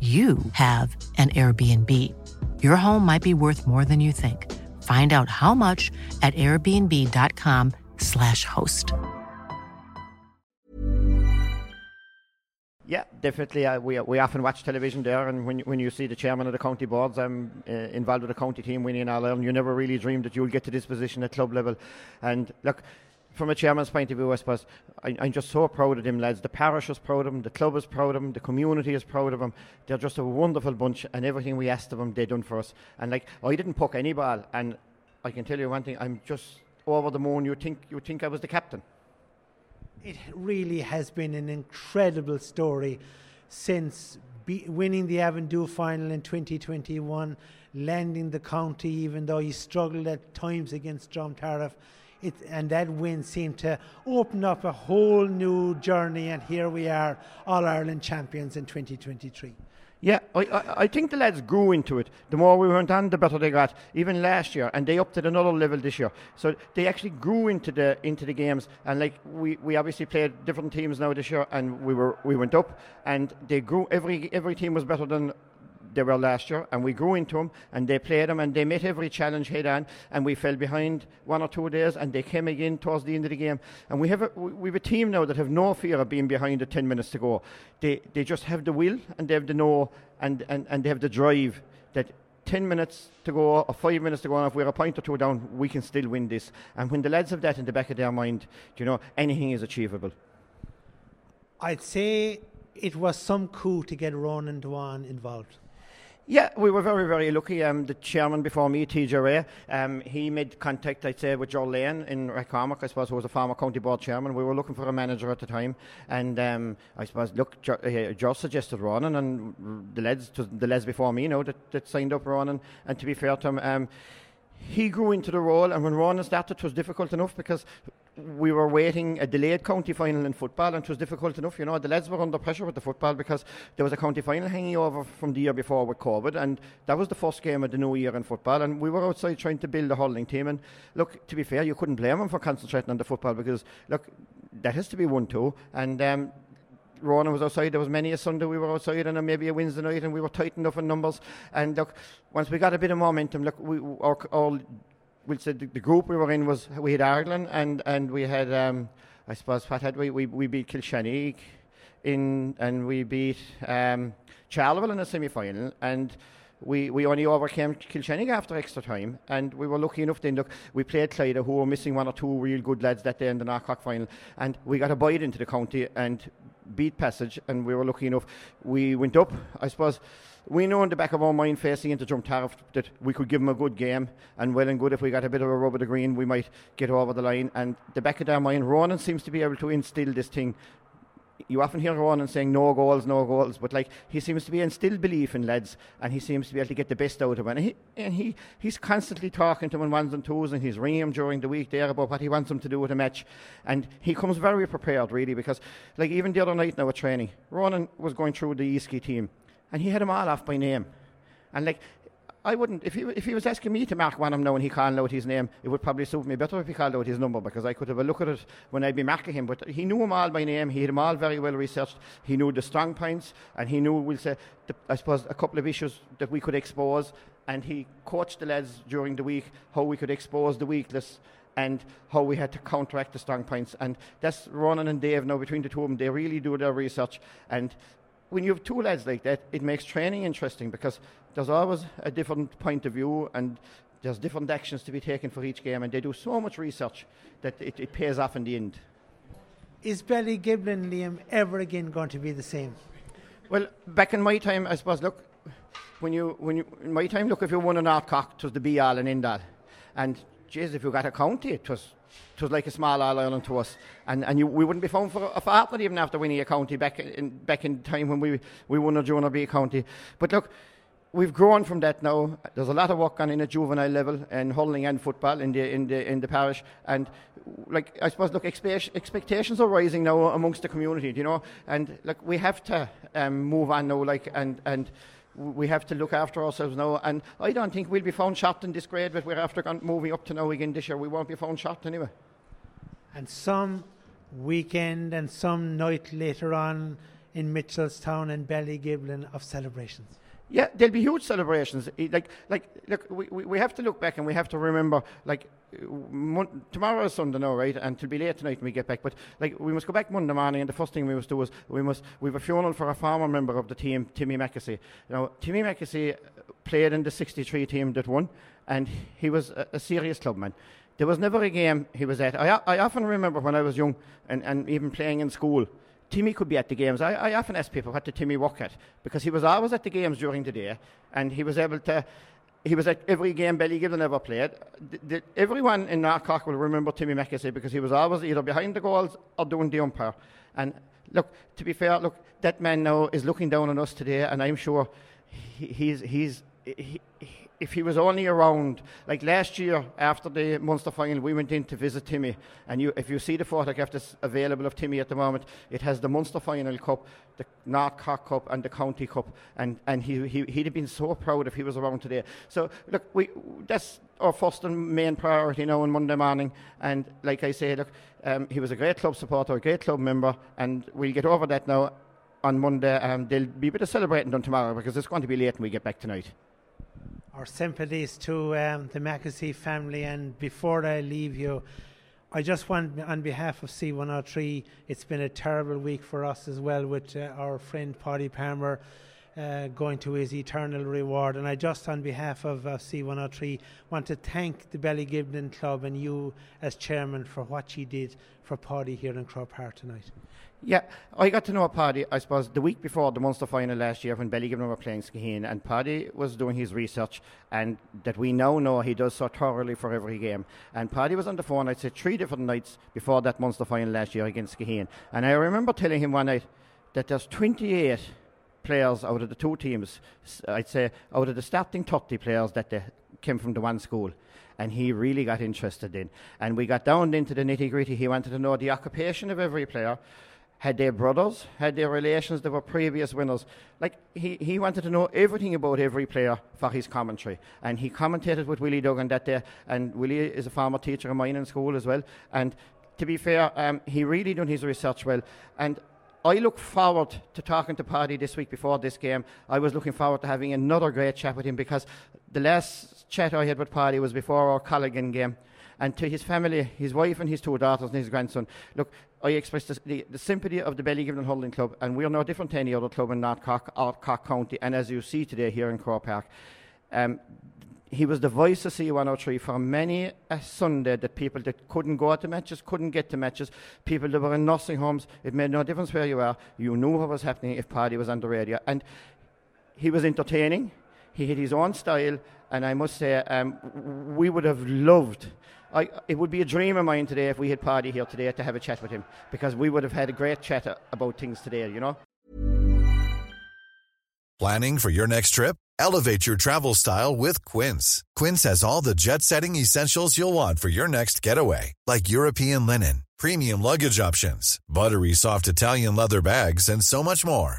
you have an Airbnb. Your home might be worth more than you think. Find out how much at airbnb.com/slash host. Yeah, definitely. Uh, we, we often watch television there, and when, when you see the chairman of the county boards um, uh, involved with the county team winning All Ireland, you never really dreamed that you'll get to this position at club level. And look, from a chairman's point of view, I suppose I, am just so proud of them lads. The parish is proud of them, the club is proud of them, the community is proud of them. They're just a wonderful bunch, and everything we asked of them, they done for us. And like, I didn't poke any ball, and I can tell you one thing: I'm just over the moon. You think you think I was the captain? It really has been an incredible story since be, winning the Avondhu final in 2021, landing the county, even though he struggled at times against Dromtarriffe it, and that win seemed to open up a whole new journey, and here we are, All Ireland champions in 2023. Yeah, I, I, I, think the lads grew into it. The more we went on, the better they got. Even last year, and they upped at another level this year. So they actually grew into the into the games. And like we, we obviously played different teams now this year, and we were we went up, and they grew. Every every team was better than they were last year, and we grew into them, and they played them, and they met every challenge head on, and we fell behind one or two days, and they came again towards the end of the game. And we have a, we have a team now that have no fear of being behind at 10 minutes to go. They, they just have the will, and they have the know, and, and, and they have the drive that 10 minutes to go or 5 minutes to go, and if we're a point or two down, we can still win this. And when the lads have that in the back of their mind, you know, anything is achievable. I'd say it was some coup to get Ronan Dewan involved. Yeah, we were very, very lucky. Um, the chairman before me, TJ Ray, um, he made contact, I'd say, with Joe Lane in Rathcormac, I suppose, who was a former county board chairman. We were looking for a manager at the time. And um, I suppose, look, Joe, uh, Joe suggested Ronan, and the lads, the lads before me, you know, that, that signed up Ronan. And to be fair to him, um, he grew into the role, and when Ronan started, it was difficult enough because we were waiting a delayed county final in football, and it was difficult enough. You know, the lads were under pressure with the football because there was a county final hanging over from the year before with COVID, and that was the first game of the new year in football. And we were outside trying to build a hurling team. And look, to be fair, you couldn't blame them for concentrating on the football because look, that has to be one too. And um, was outside. There was many a Sunday we were outside, and maybe a Wednesday night, and we were tight enough in numbers. And look, once we got a bit of momentum, look, we our, our we'll say the, the, group we were in was we had Ireland and and we had um, I suppose what had we we, we beat Kilshannig in and we beat um, Charleville in the semi final and we, we only overcame Kilshannig after extra time, and we were lucky enough then. Look, we played Clyda, who were missing one or two real good lads that day in the Knockcock final, and we got a bite into the county and beat Passage, and we were lucky enough. We went up, I suppose. We know in the back of our mind, facing into Dromtarriffe, that we could give them a good game, and well and good if we got a bit of a rub of the green, we might get over the line. And the back of their mind, Ronan seems to be able to instill this thing you often hear Ronan saying no goals, no goals, but like he seems to be instilled belief in lads, and he seems to be able to get the best out of them. And he and he he's constantly talking to them in ones and twos, and he's ringing them during the week there about what he wants them to do with a match, and he comes very prepared really because like even the other night now at training, Ronan was going through the Easkey team, and he had them all off by name, and like I wouldn't. If he, if he was asking me to mark one of them now and he called out his name, it would probably suit me better if he called out his number because I could have a look at it when I'd be marking him. But he knew them all by name. He had them all very well researched. He knew the strong points and he knew, we'll say, the, I suppose, a couple of issues that we could expose. And he coached the lads during the week how we could expose the weakness and how we had to counteract the strong points. And that's Ronan and Dave now between the two of them. They really do their research and when you have two lads like that, it makes training interesting because there's always a different point of view and there's different actions to be taken for each game, and they do so much research that it, it pays off in the end. Is Ballygiblin, Liam, ever again going to be the same? Well, back in my time, I suppose, look, when you, when you, in my time, look, if you won an North Cork, it was the be all and end all. And, geez, if you got a county, it was, it was like a small All Ireland to us. And, and you, we wouldn't be found for a fortnight even after winning a county back in, back in time when we, we won a junior B county. But look, we've grown from that now. There's a lot of work on in a juvenile level in hurling and football in the in the in the parish, and like I suppose, look, expectations are rising now amongst the community, you know, and like we have to um, move on now, like and and. We have to look after ourselves now, and I don't think we'll be found shot in this grade. But we're after moving up to now again this year. We won't be found shot anyway. And some weekend and some night later on in Mitchelstown and Ballygiblin of celebrations. Yeah, there'll be huge celebrations. Like, like, look, we, we have to look back and we have to remember, like, uh, mon- tomorrow is Sunday now, right? And it'll be late tonight when we get back. But like, we must go back Monday morning, and the first thing we must do is we must we have a funeral for a former member of the team, Timmy McAsey. Now, Timmy McAsey uh, played in the '63 team that won, and he was a, a serious clubman. There was never a game he was at. I, I often remember when I was young and, and even playing in school Timmy could be at the games. I, I often ask people what did Timmy work at because he was always at the games during the day, and he was able to. He was at every game Ballygiblin ever played. The, the, everyone in North will remember Timmy McAsey because he was always either behind the goals or doing the umpire. And look, to be fair, look, that man now is looking down on us today, and I'm sure he, he's he's he, if he was only around, like last year after the Munster final, we went in to visit Timmy, and you, if you see the photograph that's available of Timmy at the moment, it has the Munster final cup, the North Cork Cup, and the County Cup, and, and he, he, he'd have been so proud if he was around today. So, look, we, that's our first and main priority now on Monday morning, and like I say, look, um, he was a great club supporter, a great club member, and we'll get over that now on Monday. Um, there'll be a bit of celebrating done tomorrow because it's going to be late when we get back tonight our sympathies to um, the McAsey family. And before I leave you, I just want, on behalf of C103, it's been a terrible week for us as well with uh, our friend Paddy Palmer. Uh, going to his eternal reward. And I just, on behalf of uh, C103, want to thank the Ballygiblin Club and you as chairman for what you did for Paddy here in Croke Park tonight. Yeah, I got to know Paddy, I suppose, the week before the Munster final last year when Ballygiblin were playing Skaheen, and Paddy was doing his research, and that we now know he does so thoroughly for every game. And Paddy was on the phone, I'd say, three different nights before that Munster final last year against Skaheen. And I remember telling him one night that there's 28 players out of the two teams, I'd say, out of the starting 30 players that they came from the one school and he really got interested in. And we got down into the nitty gritty. He wanted to know the occupation of every player, had they brothers? Had they relations that were previous winners? Like, he, he wanted to know everything about every player for his commentary. And he commentated with Willie Duggan that day. And Willie is a former teacher of mine in school as well. And to be fair, um, he really done his research well. And I look forward to talking to Paddy this week before this game. I was looking forward to having another great chat with him because the last chat I had with Paddy was before our Colligan game and to his family, his wife and his two daughters and his grandson. Look, I express the, the, sympathy of the Ballygiblin Hurling Club, and we're no different to any other club in North Cork or Cork County. And as you see today here in Croke Park, um, he was the voice of C103 for many a Sunday that people that couldn't go to matches, couldn't get to matches, people that were in nursing homes, it made no difference where you were, you knew what was happening if Paddy was on the radio. And he was entertaining, he had his own style, and I must say, um, we would have loved I, it would be a dream of mine today if we had Paddy here today to have a chat with him because we would have had a great chat about things today, you know. Planning for your next trip? Elevate your travel style with Quince. Quince has all the jet setting essentials you'll want for your next getaway, like European linen, premium luggage options, buttery soft Italian leather bags, and so much more.